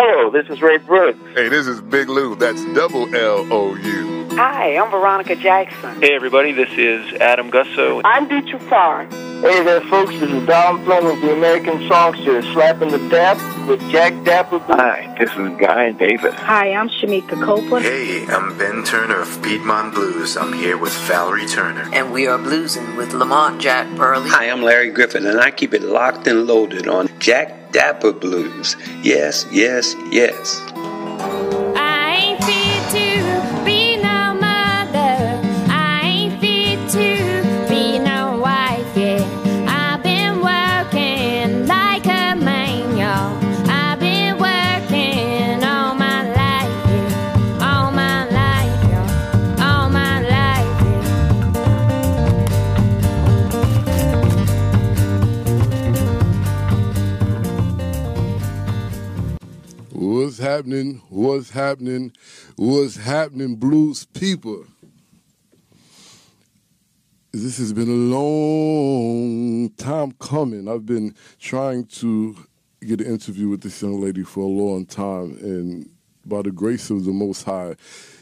Hello, this is Ray Brooks. Hey, this is Big Lou. That's double L O U. Hi, I'm Veronica Jackson. Hey, everybody, this is Adam Gussow. I'm Dietra Farr. Hey there, folks. This is Dom Flemons, the American songster, slapping the dap with Jack Dappa. Hi, this is Guy Davis. Hi, I'm Shemekia Copeland. Hey, I'm Ben Turner of Piedmont Blues. I'm here with Valerie Turner. And we are bluesing with Lamont Jack Pearley. Hi, I'm Larry Griffin, and I keep it locked and loaded on Jack Dappa Blues. Yes, yes, yes. Happening? What's happening? What's happening, blues people? This has been a long time coming. I've been trying to get an interview with this young lady for a long time, and by the grace of the Most High,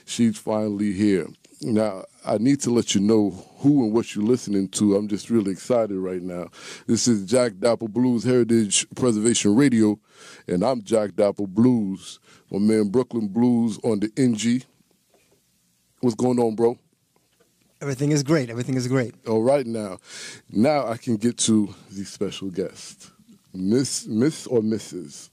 she's finally here. Now, I need to let you know who and what you're listening to. I'm just really excited right now. This is Jack Dappa Blues Heritage Preservation Radio, and I'm Jack Dappa Blues, my man Brooklyn Blues on the NG. What's going on, bro? Everything is great. Everything is great. All right, now, now I can get to the special guest, Miss, Miss or Mrs.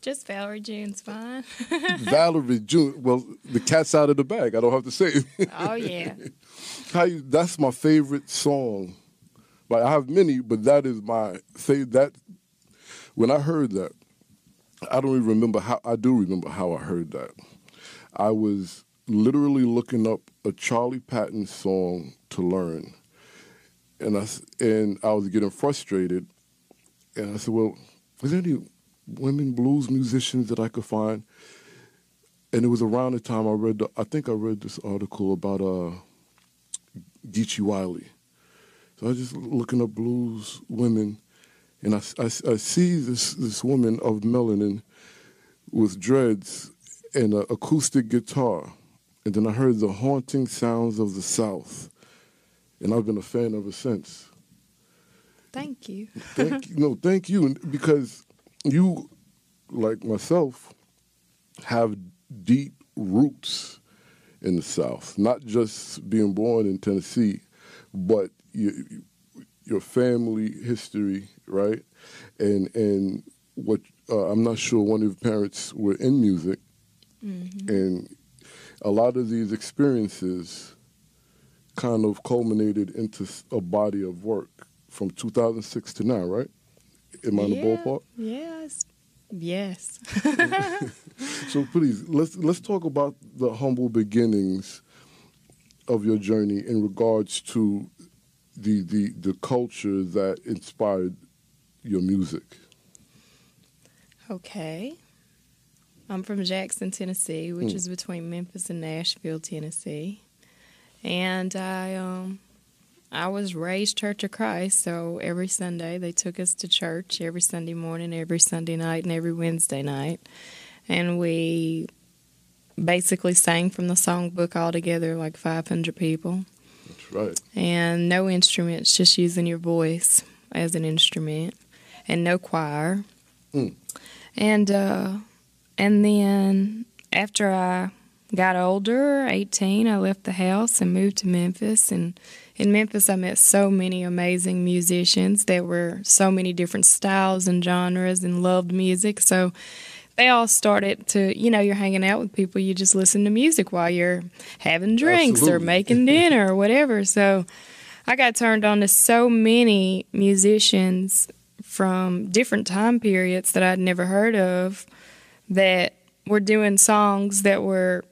Just Valerie June's fine. Valerie June. Well, the cat's out of the bag. I don't have to say it. Oh yeah. How you, that's my favorite song. Like I have many, but that is my say that. When I heard that, I don't even remember how. I do remember how I heard that. I was literally looking up a Charlie Patton song to learn, and I and I was getting frustrated, and I said, "Well, is there any women blues musicians that I could find?" And it was around the time I read. The, I think I read this article about uh, Geeshie Wiley. So I was just looking up blues women, and I, I, I see this this woman of melanin with dreads and an acoustic guitar. And then I heard the haunting sounds of the South. And I've been a fan ever since. Thank you. thank you. No, thank you. Because you, like myself, have deep roots in the South. Not just being born in Tennessee, but your, your family history, right? And and what uh, I'm not sure one of your parents were in music, mm-hmm. and a lot of these experiences kind of culminated into a body of work from 2006 to now, right? Am I yeah, in the ballpark? Yes. Yes. so please let's let's talk about the humble beginnings of your journey in regards to the the the culture that inspired your music. Okay. I'm from Jackson, Tennessee, which mm. is between Memphis and Nashville, Tennessee. And I um I was raised Church of Christ, so every Sunday they took us to church every Sunday morning, every Sunday night, and every Wednesday night. And we basically sang from the songbook all together, like 500 people. That's right. And no instruments, just using your voice as an instrument, and no choir. Mm. And uh, and then after I got older, 18, I left the house and moved to Memphis. And in Memphis, I met so many amazing musicians that were so many different styles and genres and loved music. So they all started to, you know, you're hanging out with people, you just listen to music while you're having drinks Absolutely. or making dinner or whatever. So I got turned on to so many musicians from different time periods that I'd never heard of that were doing songs that were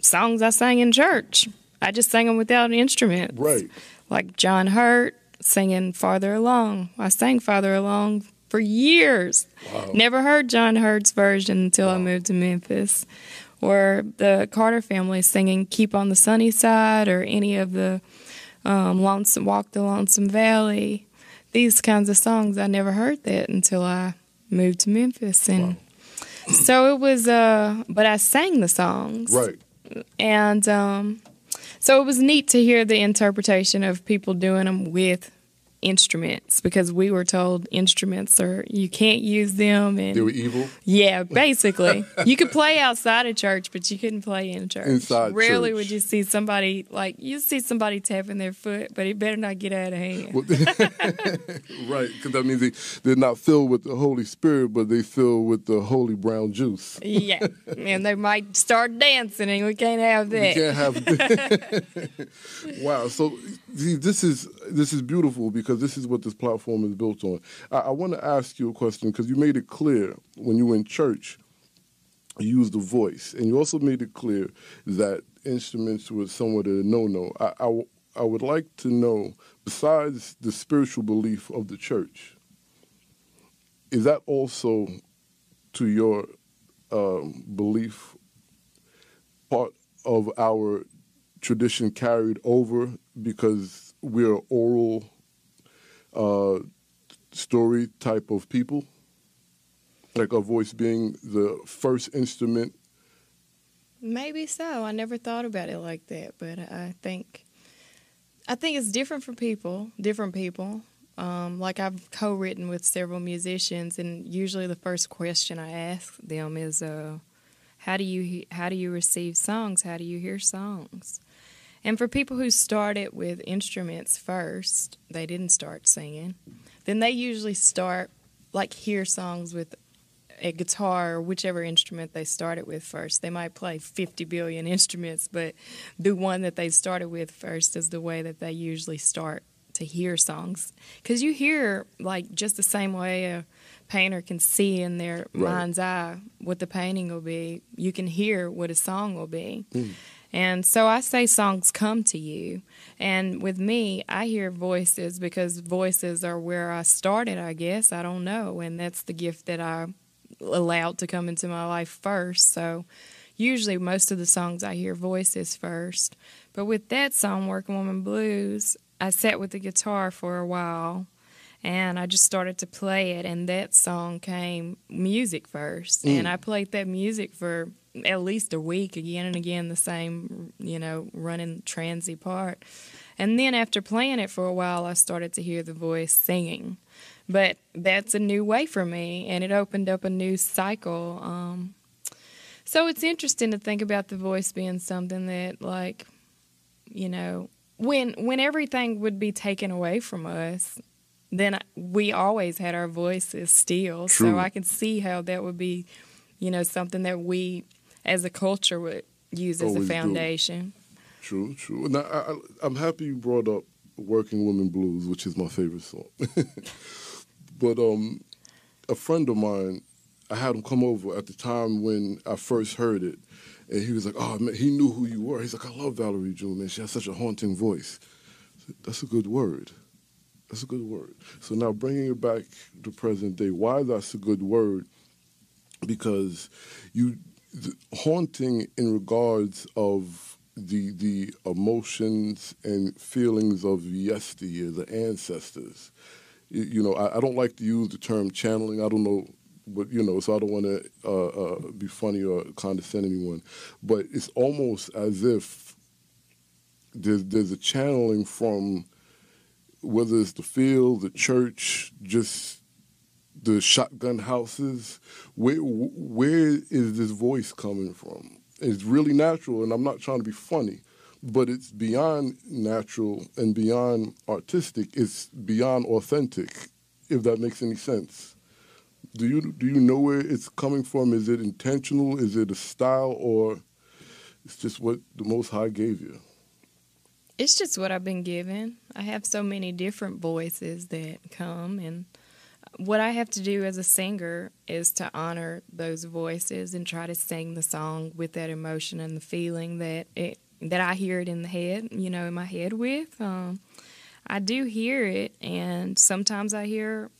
songs I sang in church. I just sang them without instruments. Right. Like John Hurt singing Farther Along. I sang Farther Along for years. Wow. Never heard John Hurt's version until wow. I moved to Memphis. Or the Carter family singing Keep on the Sunny Side or any of the um, Lonesome Walk the Lonesome Valley. These kinds of songs, I never heard that until I moved to Memphis. And wow. so it was, uh, but I sang the songs. Right. And um, so it was neat to hear the interpretation of people doing them with instruments because we were told instruments are you can't use them and They were evil. yeah basically you could play outside of church but you couldn't play in church Inside rarely church. would you see somebody like you see somebody tapping their foot but it better not get out of hand Well, right, because that means they, they're not filled with the Holy Spirit, but they filled with the holy brown juice. yeah and they might start dancing and we can't have that can't have. wow. So see, this is this is beautiful because this is what this platform is built on. I, I want to ask you a question because you made it clear when you were in church, you used the voice, and you also made it clear that instruments were somewhat a no-no. I I would like to know, besides the spiritual belief of the church, is that also to your um, belief part of our tradition carried over because we're oral uh, story type of people? Like a voice being the first instrument. Maybe so. I never thought about it like that, but I think I think it's different for people, different people. Um, like I've co-written with several musicians, and usually the first question I ask them is, uh, "How do you how do you receive songs? How do you hear songs?" And for people who started with instruments first, they didn't start singing. Then they usually start like hear songs with a guitar or whichever instrument they started with first. They might play 50 billion instruments, but the one that they started with first is the way that they usually start to hear songs. Because you hear, like, just the same way a painter can see in their Right. mind's eye what the painting will be, you can hear what a song will be. Mm. And so I say songs come to you. And with me, I hear voices because voices are where I started, I guess. I don't know. And that's the gift that I allowed to come into my life first. So usually most of the songs I hear voices first. But with that song, Working Woman Blues, I sat with the guitar for a while and I just started to play it and that song came music first. Mm. And I played that music for at least a week again and again the same, you know, running transy part. And then after playing it for a while, I started to hear the voice singing. But that's a new way for me, and it opened up a new cycle. Um, so it's interesting to think about the voice being something that, like, you know, when when everything would be taken away from us, then we always had our voices still. True. So I can see how that would be, you know, something that we as a culture would use as a Always do. foundation. True, true. Now, I, I, I'm happy you brought up "Working Woman Blues," which is my favorite song. but um, a friend of mine, I had him come over at the time when I first heard it, and he was like, "Oh man," he knew who you were. He's like, "I love Valerie June, man. She has such a haunting voice." Said, That's a good word. That's a good word. So now bringing it back to present day, why that's a good word? Because you haunting in regards of the the emotions and feelings of yesteryear, the ancestors. You, you know, I, I don't like to use the term channeling. I don't know, but you know, so I don't want to uh, uh, be funny or condescend anyone. But it's almost as if there's there's a channeling from whether it's the field, the church, just the shotgun houses. Where where is this voice coming from? It's really natural, and I'm not trying to be funny, but it's beyond natural and beyond artistic. It's beyond authentic, if that makes any sense. Do you do you know where it's coming from? Is it intentional? Is it a style, or it's just what the Most High gave you? It's just what I've been given. I have so many different voices that come, and what I have to do as a singer is to honor those voices and try to sing the song with that emotion and the feeling that it that I hear it in the head, you know, in my head with. Um, I do hear it, and sometimes I hear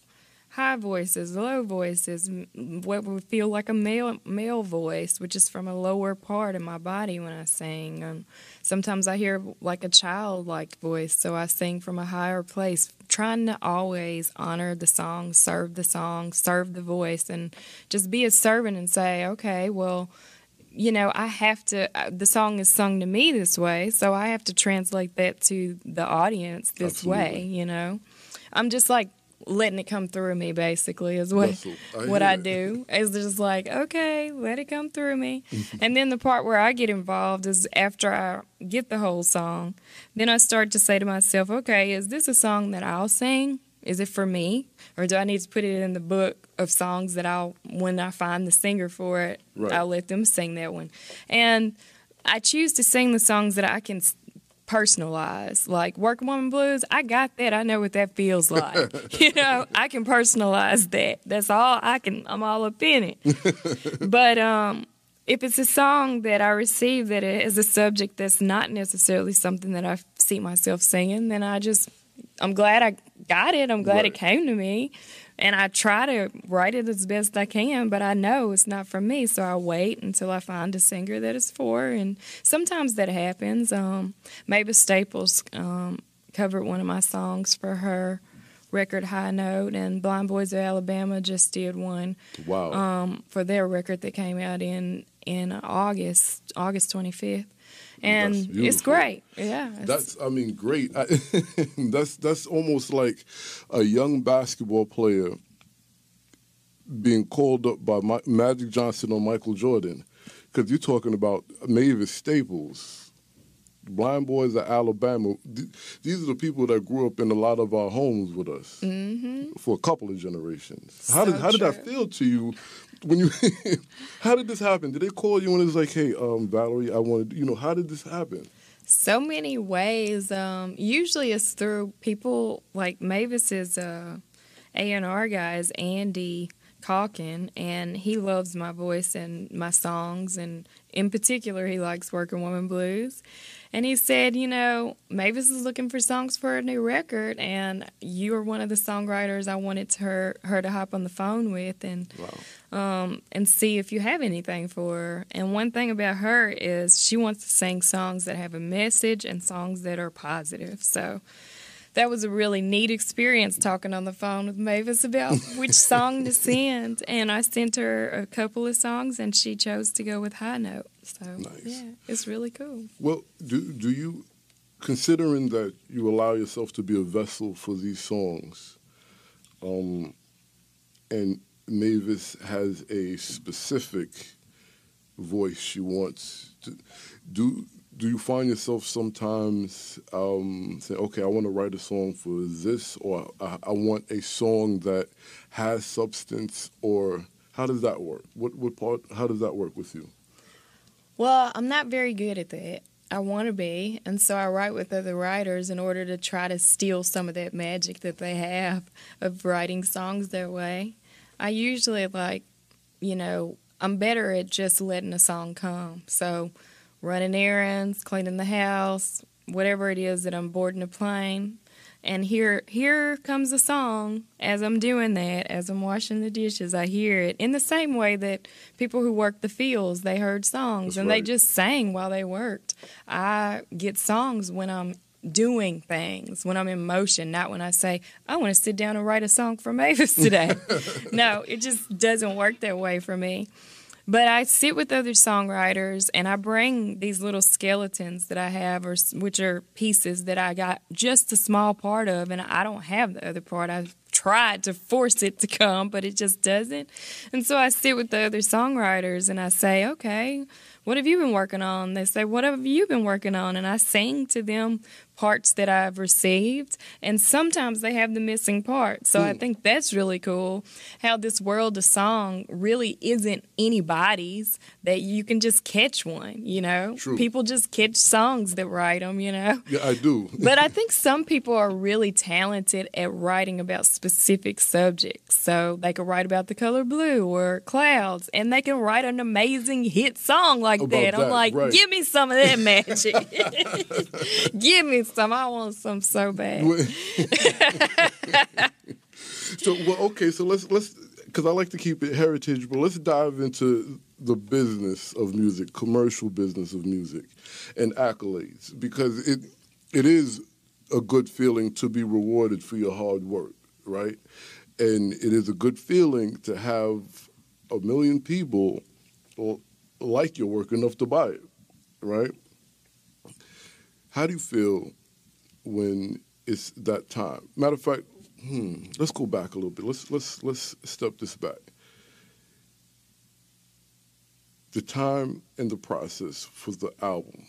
high voices, low voices, what would feel like a male male voice, which is from a lower part of my body when I sing. And sometimes I hear like a childlike voice, so I sing from a higher place, trying to always honor the song, serve the song, serve the voice, and just be a servant and say, okay, well, you know, I have to, uh, the song is sung to me this way, so I have to translate that to the audience this Absolutely. way, you know? I'm just like letting it come through me, basically, is what, I what I do. Is just like, okay, let it come through me. and then the part where I get involved is after I get the whole song, then I start to say to myself, okay, is this a song that I'll sing? Is it for me? Or do I need to put it in the book of songs that I'll, when I find the singer for it, Right. I'll let them sing that one. And I choose to sing the songs that I can s- personalize. Like Working Woman Blues, I got that. I know what that feels like. you know, I can personalize that. That's all I can, I'm all up in it. but um, if it's a song that I receive that is a subject that's not necessarily something that I see myself singing, then I just, I'm glad I got it. I'm glad Right. it came to me. And I try to write it as best I can, but I know it's not for me. So I wait until I find a singer that it's for. And sometimes that happens. Um, Mavis Staples um, covered one of my songs for her record High Note, and Blind Boys of Alabama just did one Wow. um, for their record that came out in in August August 25th, and it's great. Yeah, it's- That's, I mean, great. I, that's that's almost like a young basketball player being called up by Ma- Magic Johnson or Michael Jordan, because you're talking about Mavis Staples, Blind Boys of Alabama. Th- These are the people that grew up in a lot of our homes with us Mhm. for a couple of generations. How did So how did that feel to you when you? how did this happen? Did they call you and it's like, hey, um, Valerie, I wanted, you know, how did this happen? so many ways. Um, usually it's through people like Mavis is a A and R guy is Andy Kaulkin, and he loves my voice and my songs, and in particular, he likes Working Woman Blues. And he said, you know, Mavis is looking for songs for a new record, and you are one of the songwriters I wanted to her her to hop on the phone with, and um, and see if you have anything for her. And one thing about her is she wants to sing songs that have a message and songs that are positive. So that was a really neat experience talking on the phone with Mavis about which song to send. And I sent her a couple of songs, and she chose to go with High Note. So yeah, it's really cool. Well, do do you, considering that you allow yourself to be a vessel for these songs, um, and Mavis has a specific voice she wants to do. Do you find yourself sometimes um, saying, "Okay, I want to write a song for this," or I, "I want a song that has substance," or how does that work? What what part? How does that work with you? Well, I'm not very good at that. I want to be, and so I write with other writers in order to try to steal some of that magic that they have of writing songs that way. I usually like, you know, I'm better at just letting a song come. So, running errands, cleaning the house, whatever it is that I'm boarding a plane, and here here comes a song as I'm doing that, as I'm washing the dishes, I hear it in the same way that people who work the fields, they heard songs That's and right. they just sang while they worked. I get songs when I'm doing things, when I'm in motion, not when I say, I want to sit down and write a song for Mavis today. no, it just doesn't work that way for me. But I sit with other songwriters and I bring these little skeletons that I have, or which are pieces that I got just a small part of, and I don't have the other part. I've tried to force it to come, but it just doesn't. And so I sit with the other songwriters and I say, okay, what have you been working on? They say, what have you been working on? And I sing to them parts that I've received, and sometimes they have the missing part. So I hmm. think that's really cool. How this world of song really isn't anybody's that you can just catch one. You know, True. people just catch songs that write them. You know. Yeah, I do. But I think some people are really talented at writing about specific subjects. So they can write about the color blue or clouds, and they can write an amazing hit song like About that. I'm like, right. give me some of that magic. give me some. I want some so bad. so well, okay. So let's let's because I like to keep it heritage, but let's dive into the business of music, commercial business of music, and accolades because it it is a good feeling to be rewarded for your hard work, right? And it is a good feeling to have a million people like your work enough to buy it, right? How do you feel when it's that time? Matter of fact, hmm, let's go back a little bit. Let's let's let's step this back. The time and the process for the album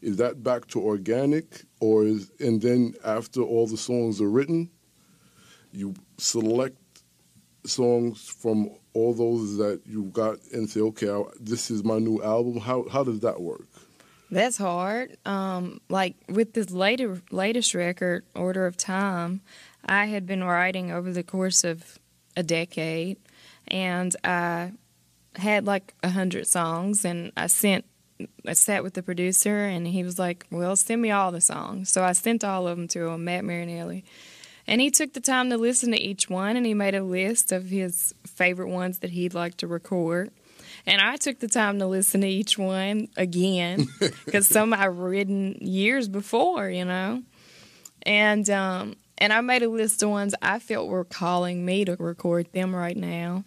is that back to organic, or is and then after all the songs are written, you select songs from all those that you got and say, okay, I, this is my new album. How how does that work? That's hard. Um, like with this later latest record, Order of Time, I had been writing over the course of a decade, and I had like a hundred songs, and I sent. I sat with the producer, and he was like, "Well, send me all the songs." So I sent all of them to him, Matt Marinelli, and he took the time to listen to each one, and he made a list of his favorite ones that he'd like to record. And I took the time to listen to each one again because some I've written years before, you know. And um, and I made a list of ones I felt were calling me to record them right now.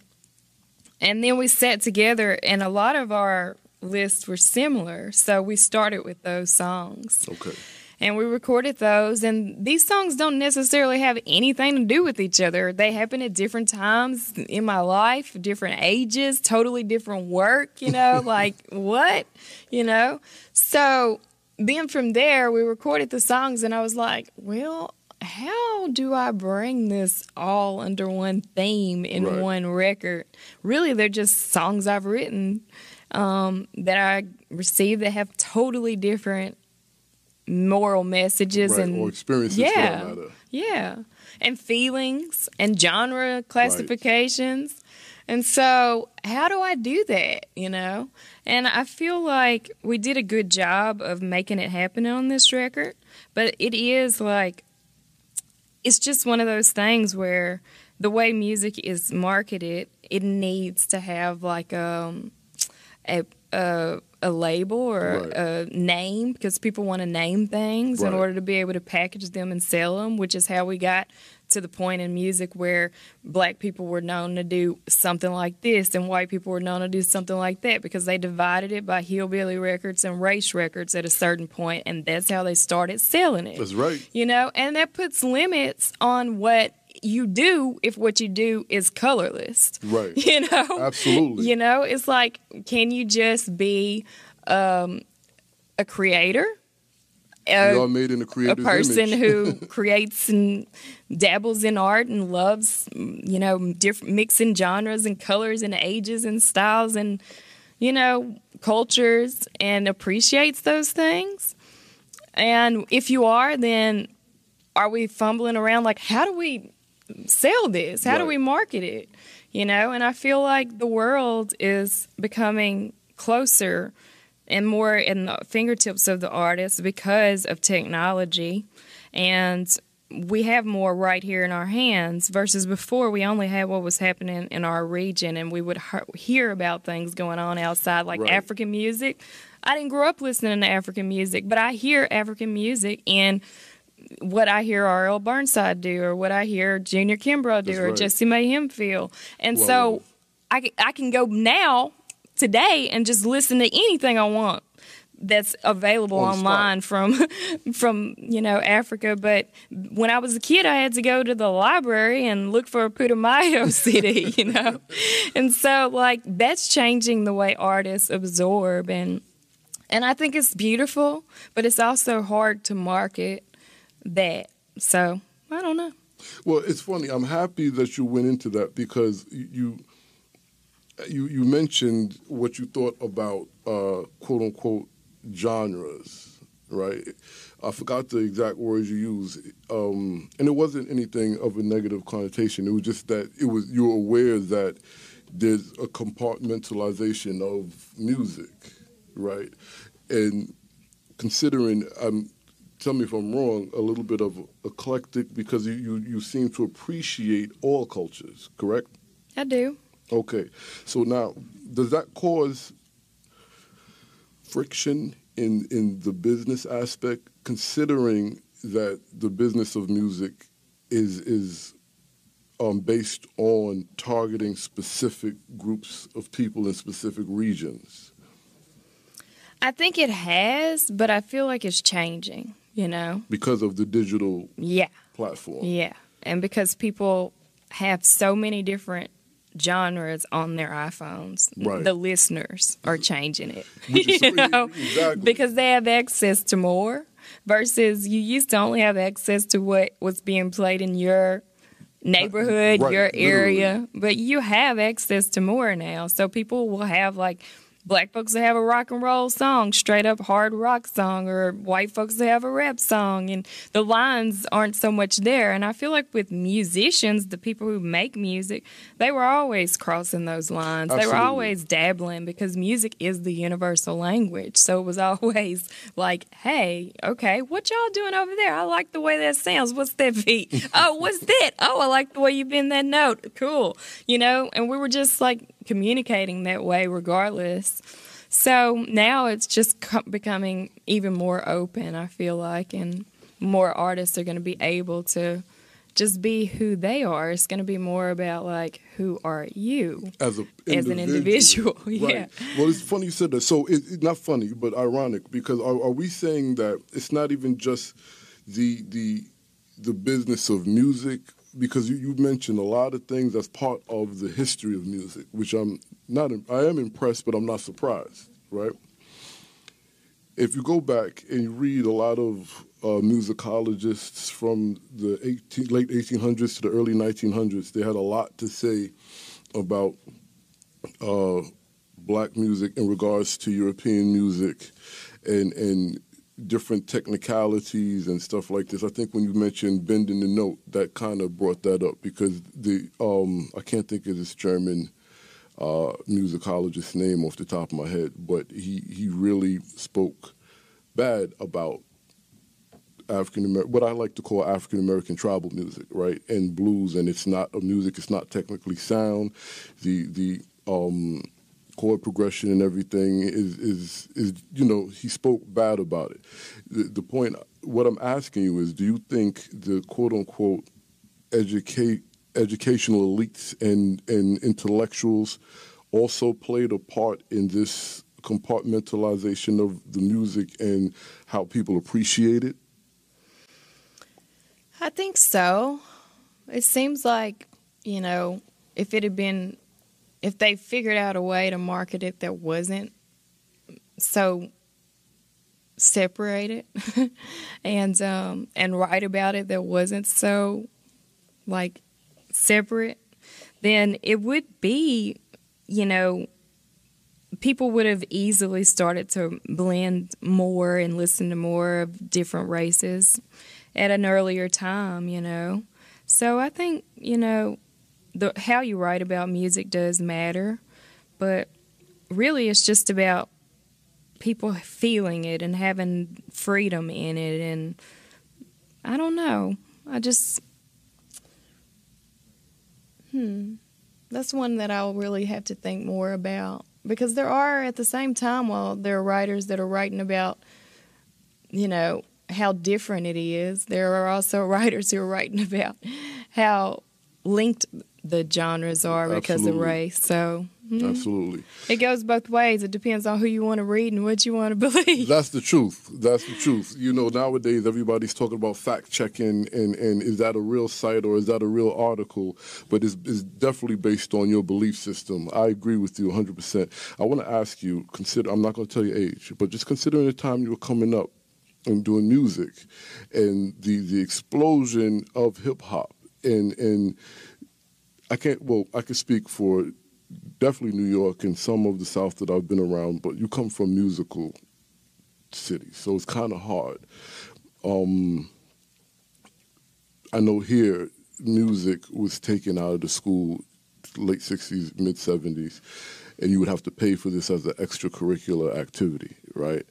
And then we sat together, and a lot of our lists were similar, so we started with those songs. Okay and we recorded those. And these songs don't necessarily have anything to do with each other. They happen at different times in my life, different ages, totally different work, you know, like what, you know? So then from there, we recorded the songs, and I was like, well, how do I bring this all under one theme in right. one record? Really, they're just songs I've written um, that I received that have totally different moral messages right, and or experiences yeah, yeah, and feelings and genre classifications. Right. And so, how do I do that? You know, and I feel like we did a good job of making it happen on this record, but it is like it's just one of those things where the way music is marketed, it needs to have like um, a a a label or right. a name because people want to name things right. in order to be able to package them and sell them, which is how we got to the point in music where black people were known to do something like this and white people were known to do something like that because they divided it by hillbilly records and race records at a certain point and that's how they started selling it. That's right. You know, and that puts limits on what you do if what you do is colorless. Right. You know? Absolutely. You know, it's like, can you just be um, a creator? A, we are made in a a person who creates and dabbles in art and loves, you know, different mixing genres and colors and ages and styles and, you know, cultures and appreciates those things. And if you are, then are we fumbling around like, how do we sell this? How right. do we market it? You know, and I feel like the world is becoming closer and more in the fingertips of the artists because of technology. And we have more right here in our hands versus before we only had what was happening in our region and we would hear about things going on outside like right. African music. I didn't grow up listening to African music, but I hear African music in what I hear R.L. Burnside do, or what I hear Junior Kimbrough do, That's or right. Jessie Mae Hemphill. And Whoa. so I, I can go now, today, and just listen to anything I want that's available On online from from you know Africa. But when I was a kid, I had to go to the library and look for a Putumayo CD, you know. and so like that's changing the way artists absorb and and I think it's beautiful, but it's also hard to market that. So I don't know. Well, it's funny. I'm happy that you went into that because you you you mentioned what you thought about uh, quote unquote genres, right? I forgot the exact words you used, um, and it wasn't anything of a negative connotation. It was just that it was you were aware that there's a compartmentalization of music, right? And considering um, tell me if I'm wrong, a little bit of eclectic because you, you, you seem to appreciate all cultures, correct? I do. Okay. So now, does that cause friction in in the business aspect, considering that the business of music is is um, based on targeting specific groups of people in specific regions? I think it has, but I feel like it's changing, you know? Because of the digital yeah. platform. Yeah. And because people have so many different genres on their iPhones. Right. The listeners are changing it. You know? exactly. Because they have access to more versus you used to only have access to what was being played in your neighborhood, right, your area, literally. but you have access to more now. So people will have like black folks that have a rock and roll song, straight up hard rock song, or white folks that have a rap song, and the lines aren't so much there. And I feel like with musicians, the people who make music, they were always crossing those lines. They were always dabbling because music is the universal language. So it was always like, hey, okay, what y'all doing over there? I like the way that sounds. What's that beat? oh, what's that? Oh, I like the way you bend that note. Cool. You know, and we were just like communicating that way regardless. So now it's just co- becoming even more open, I feel like, and more artists are going to be able to just be who they are. It's going to be more about like, who are you? as a As an individual, yeah. Right. Well, it's funny you said that. So it, it's not funny, but ironic because are, are we saying that it's not even just the the the business of music? Because you, you mentioned a lot of things that's part of the history of music, which I'm not. I am impressed, but I'm not surprised. Right. If you go back and you read a lot of uh, musicologists from the 18, late 1800s to the early 1900s, they had a lot to say about uh, black music in regards to European music and and different technicalities and stuff like this. I think when you mentioned bending the note, that kind of brought that up because the um, I can't think of this German uh, musicologist's name off the top of my head, but he he really spoke bad about African American, what I like to call African American tribal music, right, and blues, and it's not a music. It's not technically sound. The the um, chord progression and everything is is is you know he spoke bad about it. The, the point, what I'm asking you is, do you think the quote unquote educate educational elites and and intellectuals also played a part in this compartmentalization of the music and how people appreciate it? I think so. It seems like, you know, if it had been, if they figured out a way to market it that wasn't so separated and um and write about it that wasn't so like separate then it would be you know people would have easily started to blend more and listen to more of different races at an earlier time, you know. So I think, you know, the how you write about music does matter, but really it's just about people feeling it and having freedom in it and I don't know. I just hmm that's one that I'll really have to think more about because there are at the same time while there are writers that are writing about you know how different it is there are also writers who are writing about how linked the genres are because of race so hmm, Absolutely. it goes both ways it depends on who you want to read and what you want to believe That's the truth. That's the truth. You know, nowadays everybody's talking about fact checking and, and is that a real site or is that a real article? But it's, it's definitely based on your belief system. I agree with you 100%. I want to ask you, consider, I'm not going to tell you age, but just considering the time you were coming up and doing music and the, the explosion of hip hop and, and I can't, well, I can speak for definitely New York and some of the South that I've been around, but you come from musical cities, so it's kind of hard. Um, I know here music was taken out of the school late 60s, mid 70s, and you would have to pay for this as an extracurricular activity, right?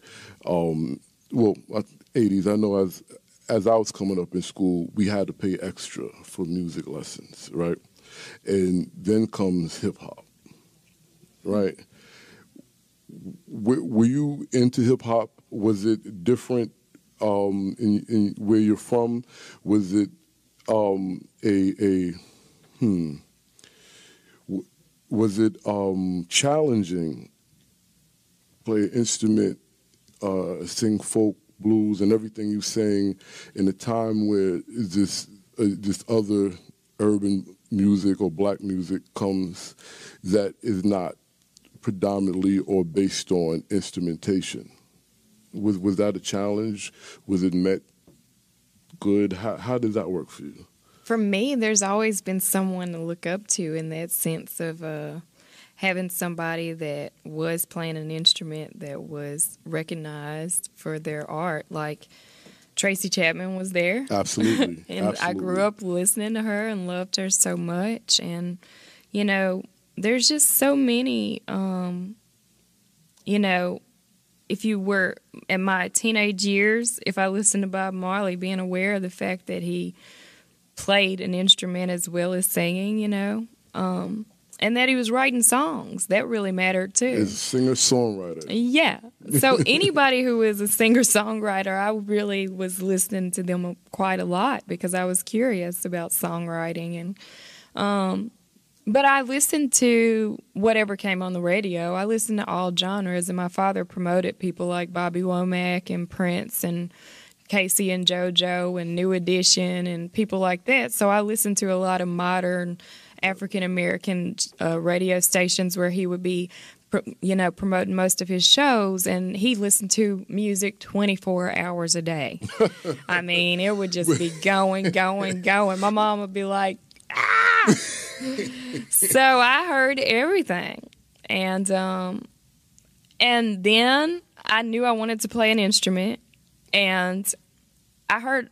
Um, well, uh, 80s, I know as as I was coming up in school, we had to pay extra for music lessons, right? And then comes hip hop, right? Were, you into hip hop Was it different um, in, in where you're from? Was it um, a a hmm? Was it um, challenging? Play an instrument, uh, sing folk blues, and everything you sang in a time where this uh, this other urban music or black music comes that is not predominantly or based on instrumentation. Was was that a challenge? Was it met good? How how did that work for you? For me, there's always been someone to look up to in that sense of uh, having somebody that was playing an instrument that was recognized for their art. Like Tracy Chapman was there. Absolutely. and Absolutely. I grew up listening to her and loved her so much. And, you know, there's just so many, um, you know, if you were in my teenage years, if I listened to Bob Marley, being aware of the fact that he played an instrument as well as singing, you know, um, and that he was writing songs, that really mattered too. As a singer songwriter. Yeah. So anybody who is a singer songwriter, I really was listening to them quite a lot because I was curious about songwriting and um but I listened to whatever came on the radio. I listened to all genres and my father promoted people like Bobby Womack and Prince and K-Ci and JoJo and New Edition and people like that. So I listened to a lot of modern African American uh, radio stations where he would be, you know, promoting most of his shows, and he listened to music 24 hours a day. I mean, it would just be going, going, going. My mom would be like, ah! so I heard everything, and um, and then I knew I wanted to play an instrument, and I heard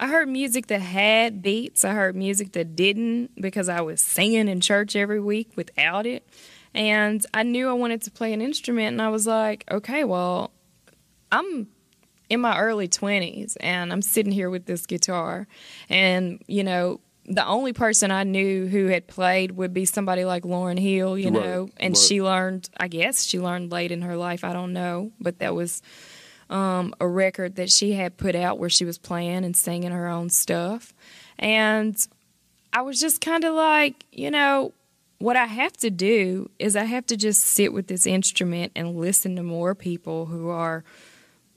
I heard music that had beats. I heard music that didn't because I was singing in church every week without it. And I knew I wanted to play an instrument, and I was like, okay, well, I'm in my early 20s, and I'm sitting here with this guitar. And, you know, the only person I knew who had played would be somebody like Lauryn Hill, you Right, know, and right. she learned, I guess she learned late in her life. I don't know, but that was um, a record that she had put out where she was playing and singing her own stuff. And I was just kind of like, you know, what I have to do is I have to just sit with this instrument and listen to more people who are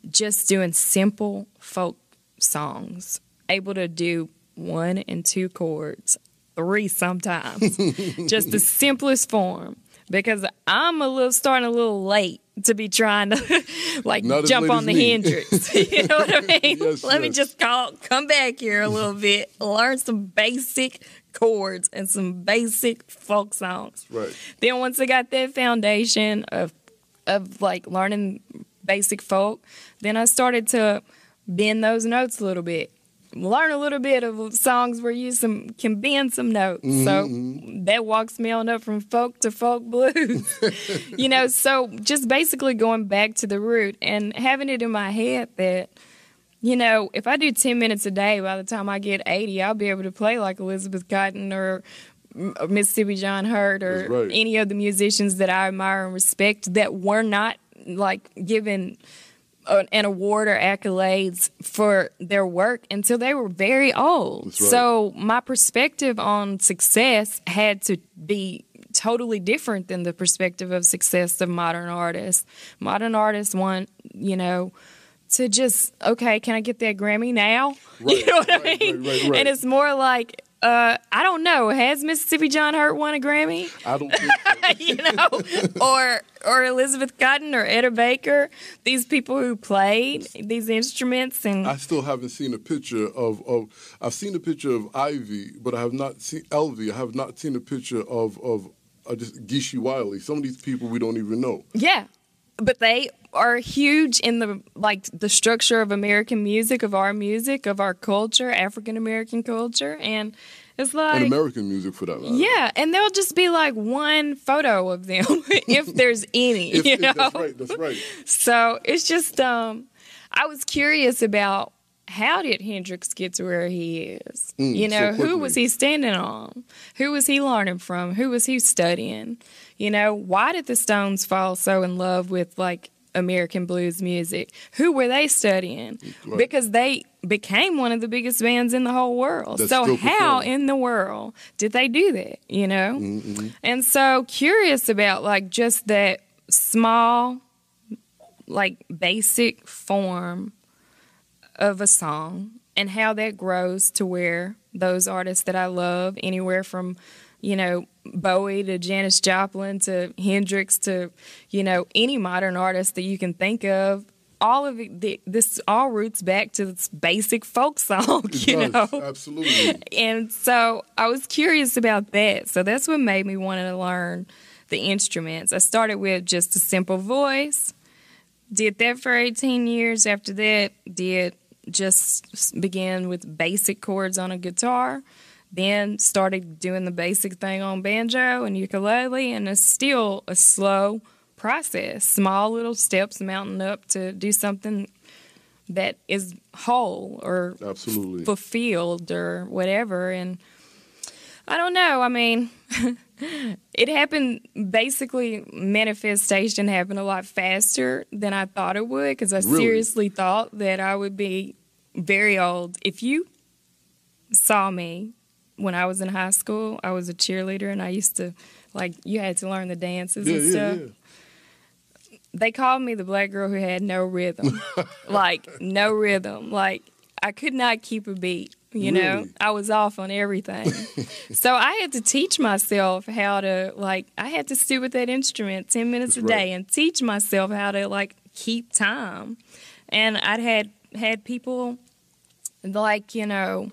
just doing simple folk songs, able to do one and two chords, three sometimes, just the simplest form. Because I'm a little starting a little late to be trying to like Not jump on the me. Hendrix. you know what I mean? Yes, Let me just call, come back here a little bit, learn some basic chords and some basic folk songs. Right. Then once I got that foundation of of like learning basic folk, then I started to bend those notes a little bit. Learn a little bit of songs where you some can bend some notes. So mm-hmm. that walks me on up from folk to folk blues. you know, so just basically going back to the root and having it in my head that you know, if I do 10 minutes a day, by the time I get 80, I'll be able to play like Elizabeth Cotten or Mississippi John Hurt or right. any of the musicians that I admire and respect that were not like given an award or accolades for their work until they were very old. Right. So my perspective on success had to be totally different than the perspective of success of modern artists. Modern artists want, you know, to just okay, can I get that Grammy now? you know what right, I mean? right, right, right. And it's more like uh, I don't know. Has Mississippi John Hurt won a Grammy? I don't think you know, or or Elizabeth Cotten or Etta Baker, these people who played these instruments and I still haven't seen a picture of, of I've seen a picture of Ivy, but I have not seen Elvie. I have not seen a picture of of uh, just Geeshie Wiley. Some of these people we don't even know. yeah, but they are huge in the like the structure of American music, of our music, of our culture, African American culture, and it's like and American music for that matter. Yeah, and there'll just be like one photo of them if there's any, If- you know. that's right. That's right. So it's just um I was curious about how did Hendrix get to where he is? Mm, you so know, who was he standing on? Who was he learning from? Who was he studying? You know, why did the Stones fall so in love with like American blues music. Who were they studying? Right. Because they became one of the biggest bands in the whole world. That's so how in the world did they do that? You know, Mm-hmm. and so curious about like just that small, like basic form of a song and how that grows to where those artists that I love, anywhere from, you know, Bowie to Janis Joplin to Hendrix to, you know, any modern artist that you can think of, all of it, th- this all roots back to this basic folk song, It you does, know? absolutely. And so I was curious about that. So that's what made me want to learn the instruments. I started with just a simple voice, did that for 18 years. After that, did just began with basic chords on a guitar. Then started doing the basic thing on banjo and ukulele, and it's still a slow process. Small little steps mounting up to do something that is whole or Absolutely. fulfilled or whatever. And I don't know. I mean, it happened basically, manifestation happened a lot faster than I thought it would because I Really? seriously thought that I would be very old. If you saw me when I was in high school, I was a cheerleader and I used to, like, you had to learn the dances Yeah, and yeah, stuff yeah. they called me the black girl who had no rhythm. like no rhythm. Like I could not keep a beat. You know, Really? I was off on everything. so I had to teach myself how to like. I had to sit with that instrument ten minutes That's a day right. and teach myself how to like keep time. And I'd had had people like you know,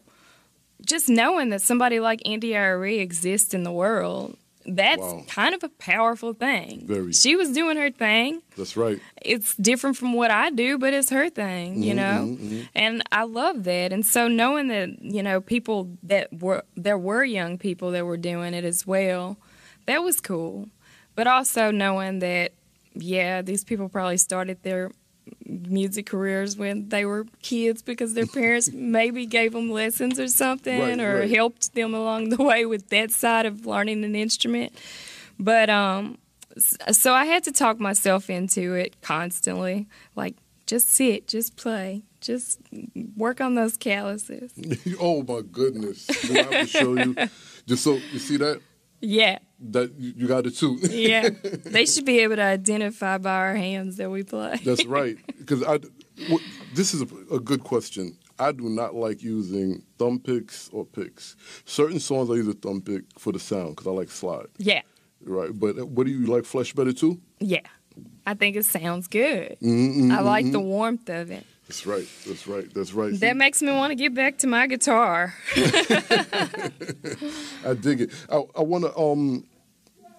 just knowing that somebody like Andy Irie exists in the world. That's Wow. kind of a powerful thing. Very. She was doing her thing That's right. it's different from what I do, but it's her thing, you mm-hmm, know. Mm-hmm, mm-hmm. And I love that. And so knowing that you know people that were there were young people that were doing it as well, that was cool. But also knowing that yeah, these people probably started their music careers when they were kids because their parents maybe gave them lessons or something Right, or right. helped them along the way with that side of learning an instrument. But um so I had to talk myself into it constantly. Like, just sit, just play, just work on those calluses. oh my goodness! Do I have to show you? Just so you see that Yeah, that you, got it too. yeah. they should be able to identify by our hands that we play. That's right. Because I, w- this is a, a good question. I do not like using thumb picks or picks. Certain songs I use a thumb pick for the sound because I like slide. Yeah, Right. But uh, what do you like? Flesh better too? yeah. I think it sounds good. Mm-hmm, I like the warmth of it. That's right. That's right. That's right. That makes me want to get back to my guitar. I dig it. I, I want to. Um,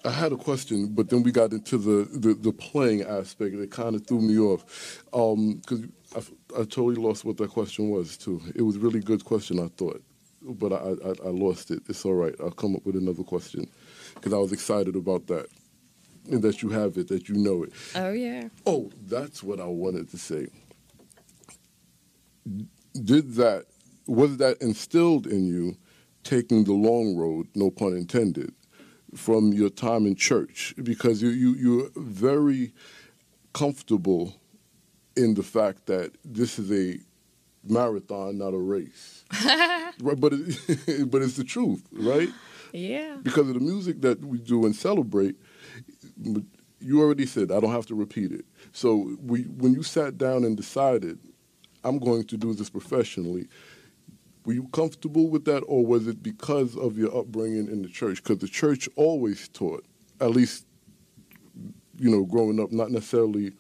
I had a question, but then we got into the the, the playing aspect. It kind of threw me off because I, I totally lost what that question was too. It was a really good question, I thought, but I, I, I lost it. It's all right. I'll come up with another question because I was excited about that and that you have it, that you know it. Oh yeah. Oh, that's what I wanted to say. Did that, was that instilled in you taking the long road, no pun intended, from your time in church? Because you, you, you're very comfortable in the fact that this is a marathon, not a race. right, but, it, but it's the truth, right? Yeah. because of the music that we do and celebrate, you already said I don't have to repeat it. So we, when you sat down and decided, I'm going to do this professionally, were you comfortable with that, or was it because of your upbringing in the church? Because the church always taught, at least, you know, growing up, not necessarily,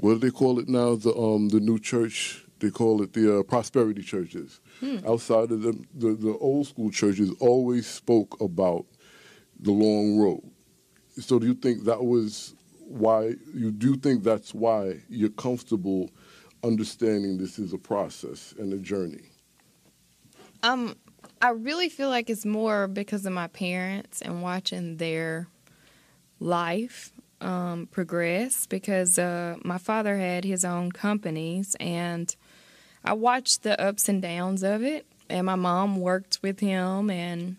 what do they call it now? The um the new church. They call it the uh, prosperity churches. Outside of the, the the old school churches, always spoke about the long road. So do you think that was why you do think that's why you're comfortable understanding this is a process and a journey? Um, I really feel like it's more because of my parents and watching their life um, progress. Because uh, my father had his own companies, and I watched the ups and downs of it. And my mom worked with him, and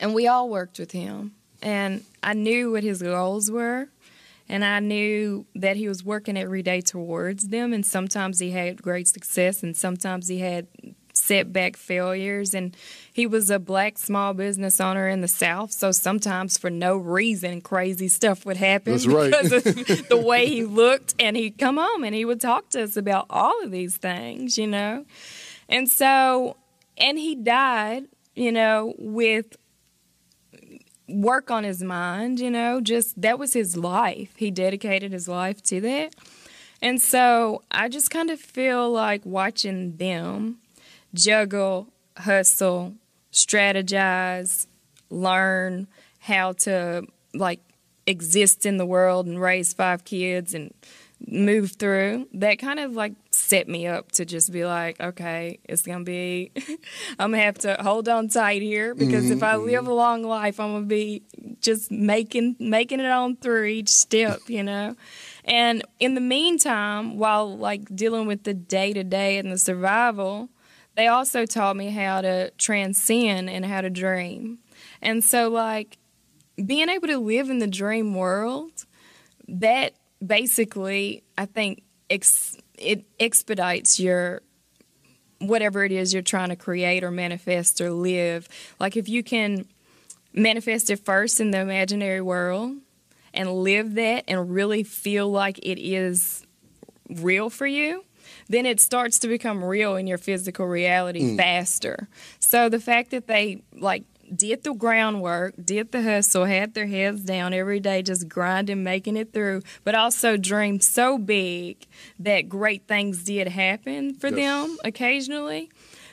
and we all worked with him. And I knew what his goals were, And I knew that he was working every day towards them. And sometimes he had great success, and sometimes he had setback failures. And he was a black small business owner in the South. So sometimes, for no reason, crazy stuff would happen That's right. because of the way he looked. And he'd come home and he would talk to us about all of these things, you know? And so, and he died, you know, with work on his mind, you know, just that was his life. He dedicated his life to that. And so I just kind of feel like watching them juggle, hustle, strategize, learn how to like exist in the world and raise five kids and move through. That kind of like set me up to just be like, okay, it's gonna be, I'm gonna have to hold on tight here because Mm-hmm, if I live a long life, I'm gonna be just making making it on through each step, you know. And in the meantime, while like dealing with the day to day and the survival, they also taught me how to transcend and how to dream. And so, like, being able to live in the dream world, that basically, I think, ex- it expedites your whatever it is you're trying to create or manifest or live. Like, if you can manifest it first in the imaginary world and live that and really feel like it is real for you, then it starts to become real in your physical reality mm. faster. So the fact that they like did the groundwork, did the hustle, had their heads down every day, just grinding, making it through, but also dreamed so big that great things did happen for Yes. them occasionally,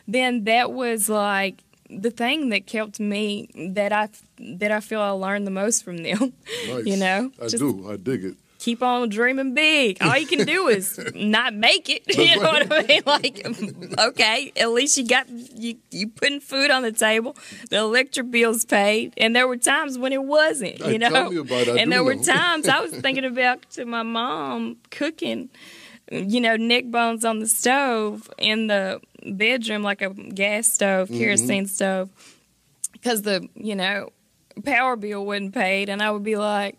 then that was like the thing that kept me that I that I feel I learned the most from them. Nice. You know, I Just do. I dig it. Keep on dreaming big. All you can do is not make it. You know what I mean? Like, okay, at least you got you you putting food on the table. The electric bill's paid, and there were times when it wasn't. You know, tell me about it. And there were times I was thinking about to my mom cooking. You know, neck bones on the stove in the bedroom, like a gas stove, Mm-hmm. kerosene stove, because the you know power bill wasn't paid, and I would be like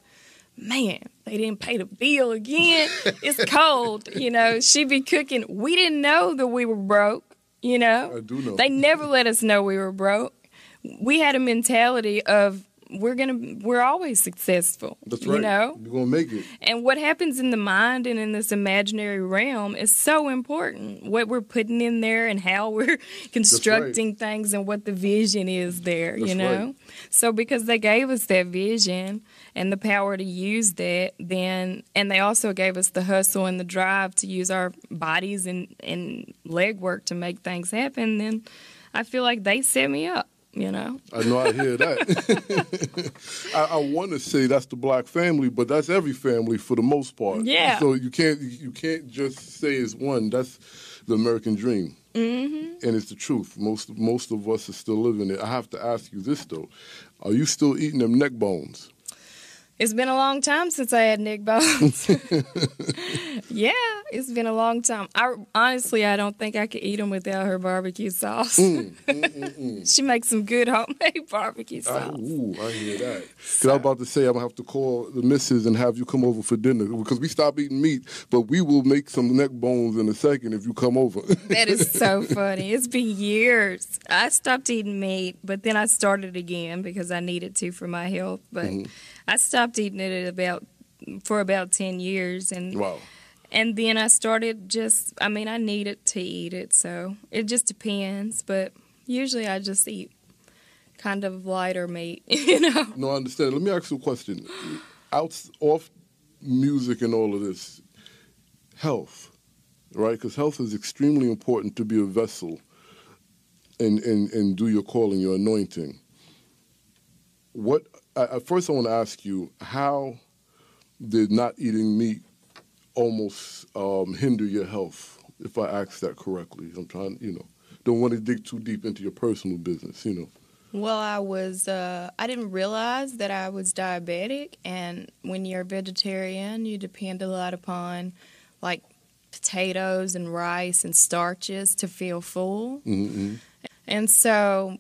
man, they didn't pay the bill again. it's cold. You know, she be cooking. We didn't know that we were broke, you know. I do know. They never let us know we were broke. We had a mentality of we're gonna we're always successful. That's right. You know? You're gonna make it. And what happens in the mind and in this imaginary realm is so important. What we're putting in there and how we're constructing things and what the vision is there, you know? right. So because they gave us that vision and the power to use that, then and they also gave us the hustle and the drive to use our bodies and, and leg work to make things happen, then I feel like they set me up, you know? I know I hear that. I, I want to say that's the black family, but that's every family for the most part. Yeah. So you can't you can't just say it's one. That's the American dream, mm-hmm. and it's the truth. Most most of us are still living it. I have to ask you this though: Are you still eating them neck bones? It's been a long time since I had neck bones. yeah, it's been a long time. I honestly, I don't think I could eat them without her barbecue sauce. Mm, mm, mm, she makes some good homemade barbecue I, sauce. ooh, I hear that. Because I was about to say I'm gonna have to call the missus and have you come over for dinner because we stopped eating meat, but we will make some neck bones in a second if you come over. That is so funny. It's been years. I stopped eating meat, but then I started again because I needed to for my health. But mm-hmm. I stopped eating it about for about ten years, and wow. And then I started just, I mean, I needed to eat it, so it just depends. But usually I just eat kind of lighter meat, you know? No, I understand. Let me ask you a question. Out off music and all of this, health, right? Because health is extremely important to be a vessel and, and, and do your calling, your anointing. What I, I- first I want to ask you, how did not eating meat almost um, hinder your health? If I ask that correctly, I'm trying, you know, don't want to dig too deep into your personal business, you know. Well, I was, uh, I didn't realize that I was diabetic. And when you're a vegetarian, you depend a lot upon like potatoes and rice and starches to feel full. Mm-hmm. And so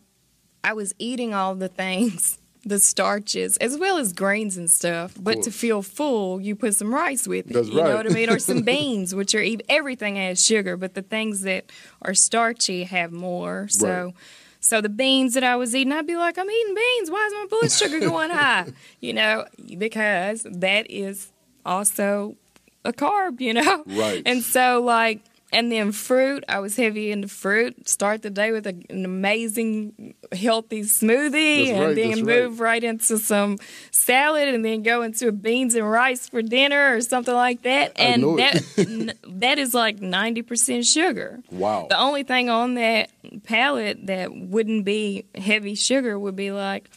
I was eating all the things the starches as well as grains and stuff. But to feel full, you put some rice with it. That's you know what I mean? Or some beans, which are everything has sugar, but the things that are starchy have more. So. Right. So the beans that I was eating, I'd be like, I'm eating beans. Why is my blood sugar going high? You know, because that is also a carb, you know? Right. And so, like, and then fruit, I was heavy into fruit. Start the day with a, an amazing, healthy smoothie, That's and then move right. into some salad, and then go into a beans and rice for dinner or something like that. And that n- that is like ninety percent sugar. Wow. The only thing on that palette that wouldn't be heavy sugar would be like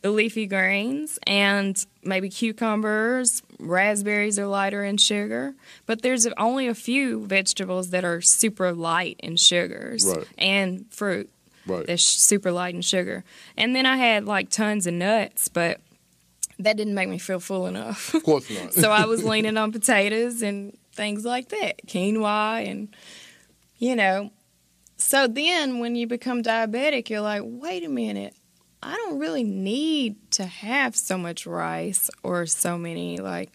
the leafy greens and maybe cucumbers. Raspberries are lighter in sugar, but there's only a few vegetables that are super light in sugars Right. and fruit Right. that's super light in sugar. And then I had like tons of nuts, but that didn't make me feel full enough. Of course not. so I was leaning on potatoes and things like that, quinoa, and you know. So then, when you become diabetic, you're like, wait a minute, I don't really need to have so much rice or so many like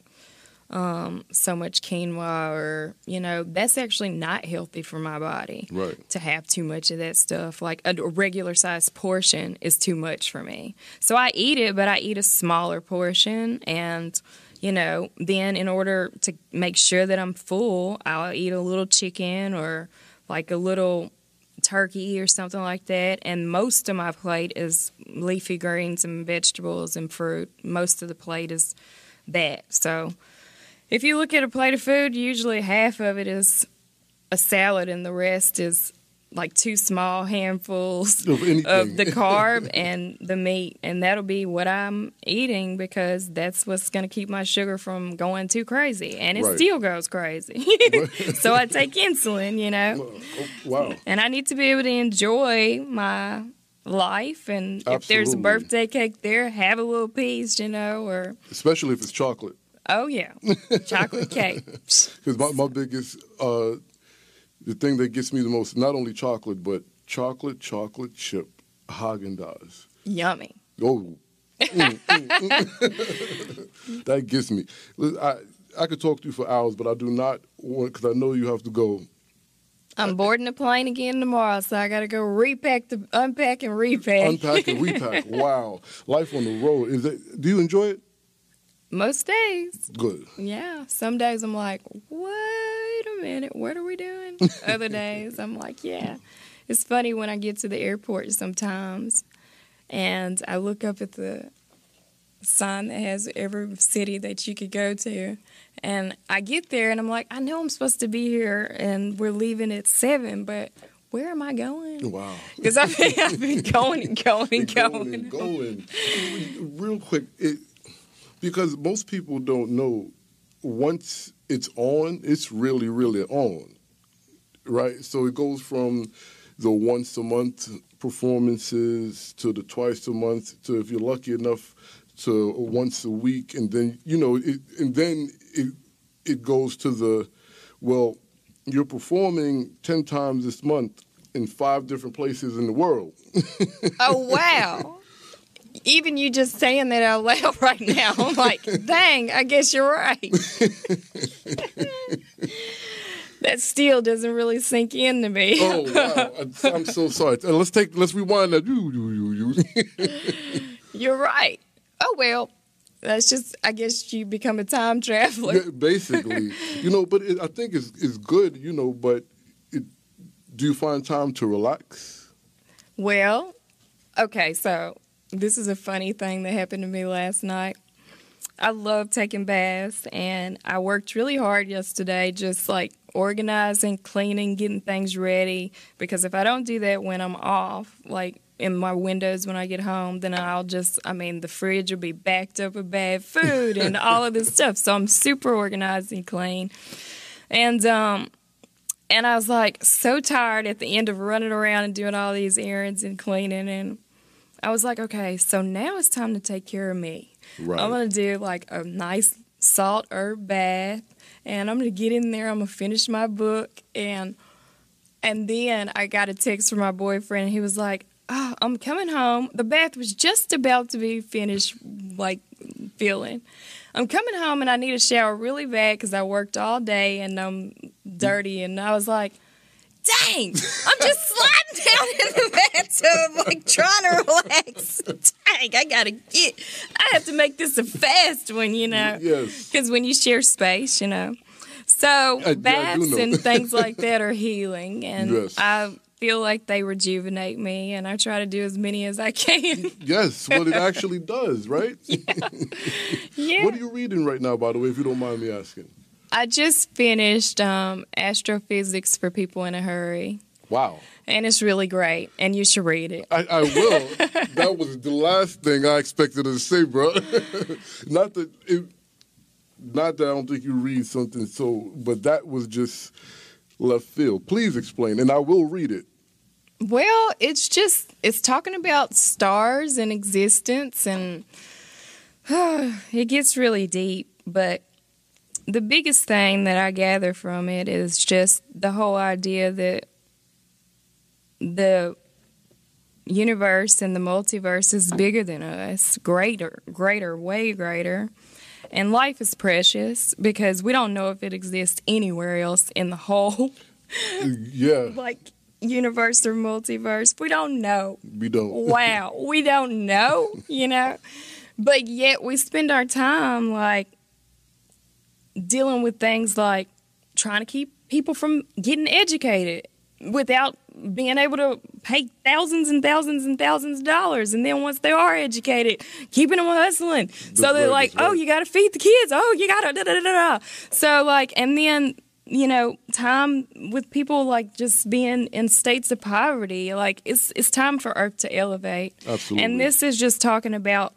um, so much quinoa or you know that's actually not healthy for my body Right. to have too much of that stuff. Like a, a regular sized portion is too much for me. So I eat it, but I eat a smaller portion. And, you know, then in order to make sure that I'm full, I'll eat a little chicken or like a little turkey or something like that. And most of my plate is leafy greens and vegetables and fruit. Most of the plate is that. So if you look at a plate of food, usually half of it is a salad and the rest is like two small handfuls Of of the carb and the meat and that'll be what I'm eating because that's what's going to keep my sugar from going too crazy and it Right. still goes crazy. so I take insulin, you know. Oh, wow. And I need to be able to enjoy my life and if there's a birthday cake there, have a little piece, you know, or Especially if it's chocolate. oh yeah, chocolate cake. Because my, my biggest, uh, the thing that gets me the most, not only chocolate, but chocolate, chocolate chip Haagen Dazs. Yummy. Oh, Mm, mm, mm. that gets me. I I could talk to you for hours, but I do not want because I know you have to go. I'm boarding a plane again tomorrow, so I got to go repack the unpack and repack. Unpack and repack. wow, life on the road is that? Do you enjoy it? Most days, Good. yeah. Some days I'm like, wait a minute, what are we doing? Other days I'm like, yeah. It's funny when I get to the airport sometimes, and I look up at the sign that has every city that you could go to. And I get there and I'm like, I know I'm supposed to be here and we're leaving at seven, but where am I going? Wow. Because I've been, I've been going and going and going going. and going. Real quick, it, because most people don't know. Once it's on, it's really, really on, right? So it goes from the once a month performances to the twice a month to if you're lucky enough to once a week, and then you know, it, and then it it goes to the well, you're performing ten times this month in five different places in the world. Oh, wow. Even you just saying that out loud right now, I'm like, dang, I guess you're right. that still doesn't really sink into me. Oh wow! I- I'm so sorry. Uh, Let's take. Let's rewind that. You, you, you, you. You're right. Oh, well, that's just, I guess you become a time traveler. Yeah, basically, you know. But it, I think it's it's good, you know. But it, do you find time to relax? Well, okay, so this is a funny thing that happened to me last night. I love taking baths, and I worked really hard yesterday, just like organizing, cleaning, getting things ready. Because if I don't do that when I'm off, like in my windows when I get home, then I'll just, I mean, the fridge will be backed up with bad food and all of this stuff. So I'm super organized and clean. And, um, and I was like so tired at the end of running around and doing all these errands and cleaning. And I was like, okay, so now it's time to take care of me. Right. I'm to do like a nice salt herb bath. And I'm going to get in there. I'm going to finish my book. And and then I got a text from my boyfriend. He was like, oh, I'm coming home. The bath was just about to be finished, like feeling. I'm coming home and I need a shower really bad because I worked all day and I'm dirty. And I was like, dang, I'm just sliding down in the bathtub, like trying to relax. Dang, I gotta get, I have to make this a fast one, you know? Yes. Because when you share space, you know. So uh, I- I baths and things like that are healing. And Yes. I feel like they rejuvenate me and I try to do as many as I can. Yes, what it actually does, right? yeah. What are you reading right now, by the way, if you don't mind me asking? I just finished um, Astrophysics for People in a Hurry. Wow. And it's really great, and you should read it. I, I will. that was the last thing I expected to say, bro. not that it, not that I don't think you read something so, but that was just left field. Please explain, and I will read it. Well, it's just it's talking about stars and existence, and it gets really deep. But the biggest thing that I gather from it is just the whole idea that the universe and the multiverse is bigger than us, greater, greater, way greater. And life is precious because we don't know if it exists anywhere else in the whole Yeah, like universe or multiverse. We don't know. we don't. Wow, we don't know, you know. But yet we spend our time like dealing with things like trying to keep people from getting educated without being able to pay thousands and thousands and thousands of dollars. And then once they are educated keeping them hustling. So they're right, like oh right. you gotta feed the kids. Oh you gotta da da da da da. So like and then you know time with people like just being in states of poverty like it's it's time for earth to elevate. Absolutely. and this is just talking about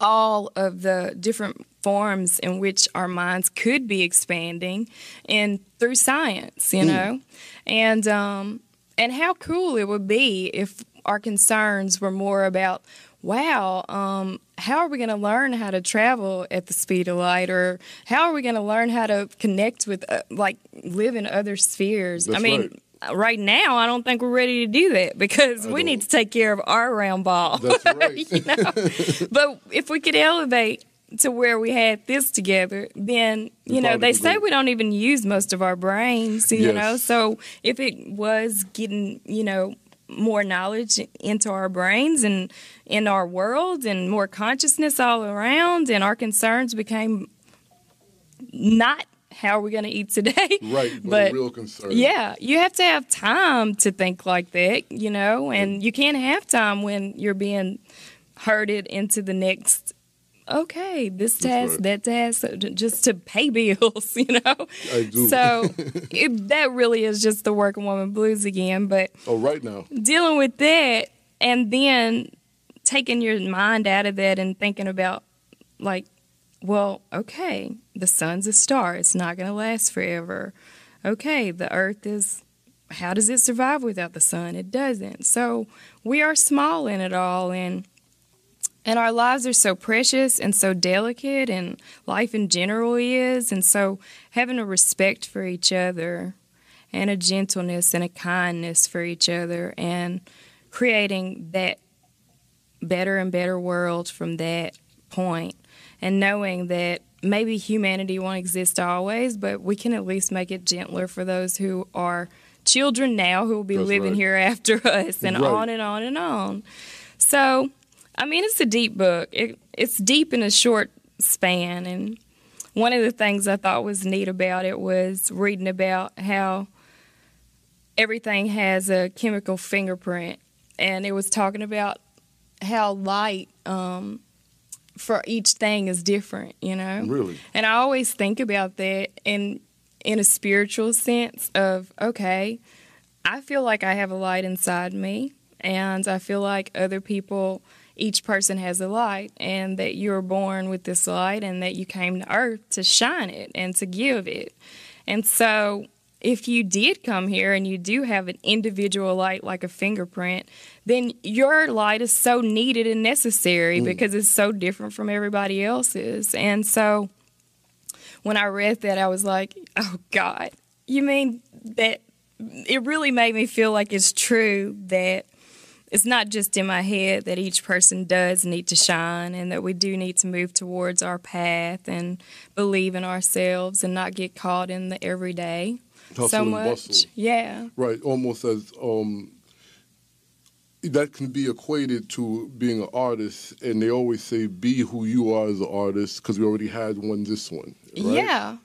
all of the different forms in which our minds could be expanding and through science you know and um and how cool it would be if our concerns were more about wow um how are we going to learn how to travel at the speed of light or how are we going to learn how to connect with uh, like live in other spheres i mean right. Right now, I don't think we're ready to do that because we need to take care of our round ball. That's right. you know? but if we could elevate to where we had this together, then you know they say we don't even use most of our brains. You Yes. know, so if it was getting you know more knowledge into our brains and in our world and more consciousness all around, and our concerns became not how are we going to eat today, Right, but, but real concern. yeah, you have to have time to think like that, you know, and you can't have time when you're being herded into the next. Okay, this task, right. that task, just to pay bills, you know. I do. So it, that really is just the working woman blues again. But Oh, right now. dealing with that and then taking your mind out of that and thinking about like well okay the sun's a star it's not going to last forever okay the earth is how does it survive without the sun it doesn't so we are small in it all and and our lives are so precious and so delicate and life in general is and so having a respect for each other and a gentleness and a kindness for each other and creating that better and better world from that point and knowing that maybe humanity won't exist always but we can at least make it gentler for those who are children now who will be That's living right. here after us and Right. on and on and on so i mean it's a deep book it, it's deep in a short span and one of the things i thought was neat about it was reading about how everything has a chemical fingerprint and it was talking about how light um, for each thing is different you know Really? and i always think about that in in a spiritual sense of okay i feel like i have a light inside me and i feel like other people each person has a light and that you're born with this light and that you came to earth to shine it and to give it. And so if you did come here and you do have an individual light like a fingerprint, then your light is so needed and necessary mm. because it's so different from everybody else's. And so when I read that, I was like, oh God, you mean that it really made me feel like it's true that it's not just in my head that each person does need to shine and that we do need to move towards our path and believe in ourselves and not get caught in the everyday Hustle so and much. bustle. Yeah. Right, almost as um, that can be equated to being an artist, and they always say, "Be who you are as an artist," because we already had one. This one, right? Yeah.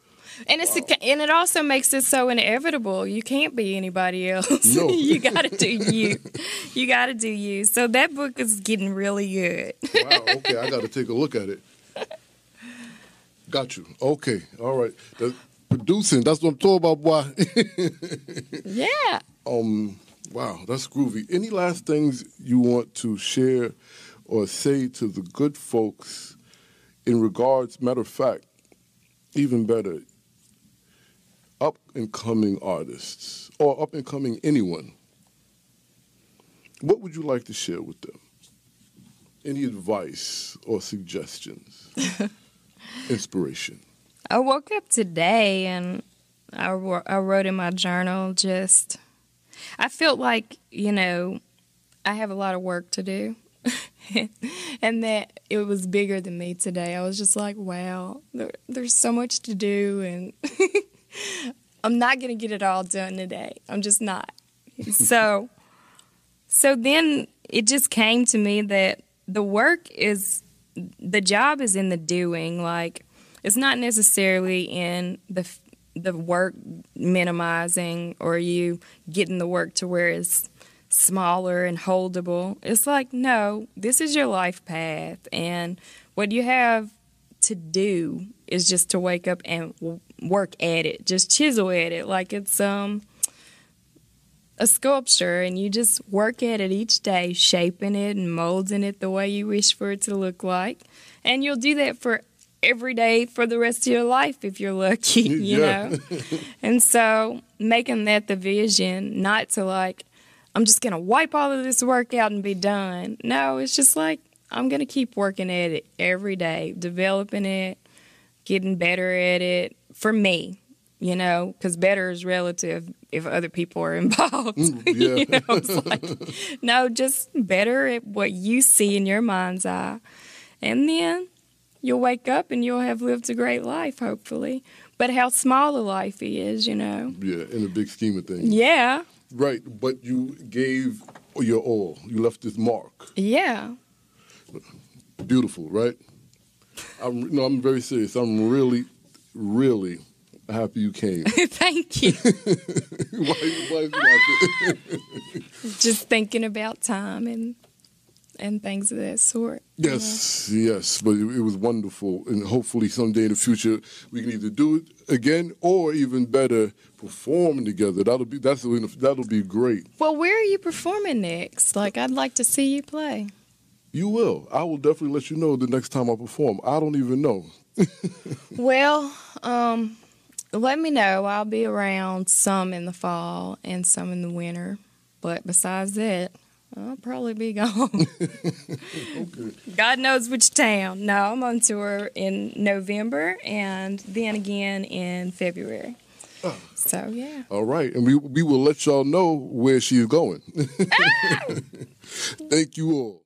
And it's and it also makes it so inevitable. You can't be anybody else. No. you got to do you. You got to do you. So that book is getting really good. Wow. Okay, I got to take a look at it. Got you. Okay. All right. The, producing. That's what I'm talking about, boy. yeah. Um. Wow, that's groovy. Any last things you want to share or say to the good folks in regards? Matter of fact, even better, up and coming artists or up and coming anyone. What would you like to share with them? Any advice or suggestions? Inspiration. I woke up today and I, I wrote in my journal just, I felt like, you know, I have a lot of work to do. and that it was bigger than me today. I was just like, wow, there, there's so much to do, and I'm not going to get it all done today. I'm just not. so, so then it just came to me that the work is, the job is in the doing. Like, it's not necessarily in the the work minimizing or you getting the work to where it's smaller and holdable. It's like, no, this is your life path. And what you have to do is just to wake up and work at it, just chisel at it like it's um a sculpture and you just work at it each day, shaping it and molding it the way you wish for it to look like. And you'll do that for every day for the rest of your life if you're lucky, you Yeah. know. and so making that the vision, not to like I'm just going to wipe all of this work out and be done. No, it's just like I'm going to keep working at it every day, developing it, getting better at it for me, you know, because better is relative if other people are involved. yeah. you know, it's like, no, just better at what you see in your mind's eye. And then you'll wake up and you'll have lived a great life, hopefully. But how small a life is, you know. Yeah, in the big scheme of things. Yeah, Right, but you gave your all. You left this mark. yeah. Beautiful, right? I'm no, I'm very serious. I'm really, really happy you came. Thank you. why, why it Just thinking about time and and things of that sort. you yes, yes, but it, it was wonderful, and hopefully someday in the future we can either do it again or even better, perform together. That'll be that's that'll be great. Well, where are you performing next? Like, I'd like to see you play. You will. I will definitely let you know the next time I perform. I don't even know. Well, um, let me know. I'll be around some in the fall and some in the winter. But besides that, I'll probably be gone. God knows which town. No, I'm on tour in November and then again in February. So yeah. All right, and we we will let y'all know where she's going. Thank you all.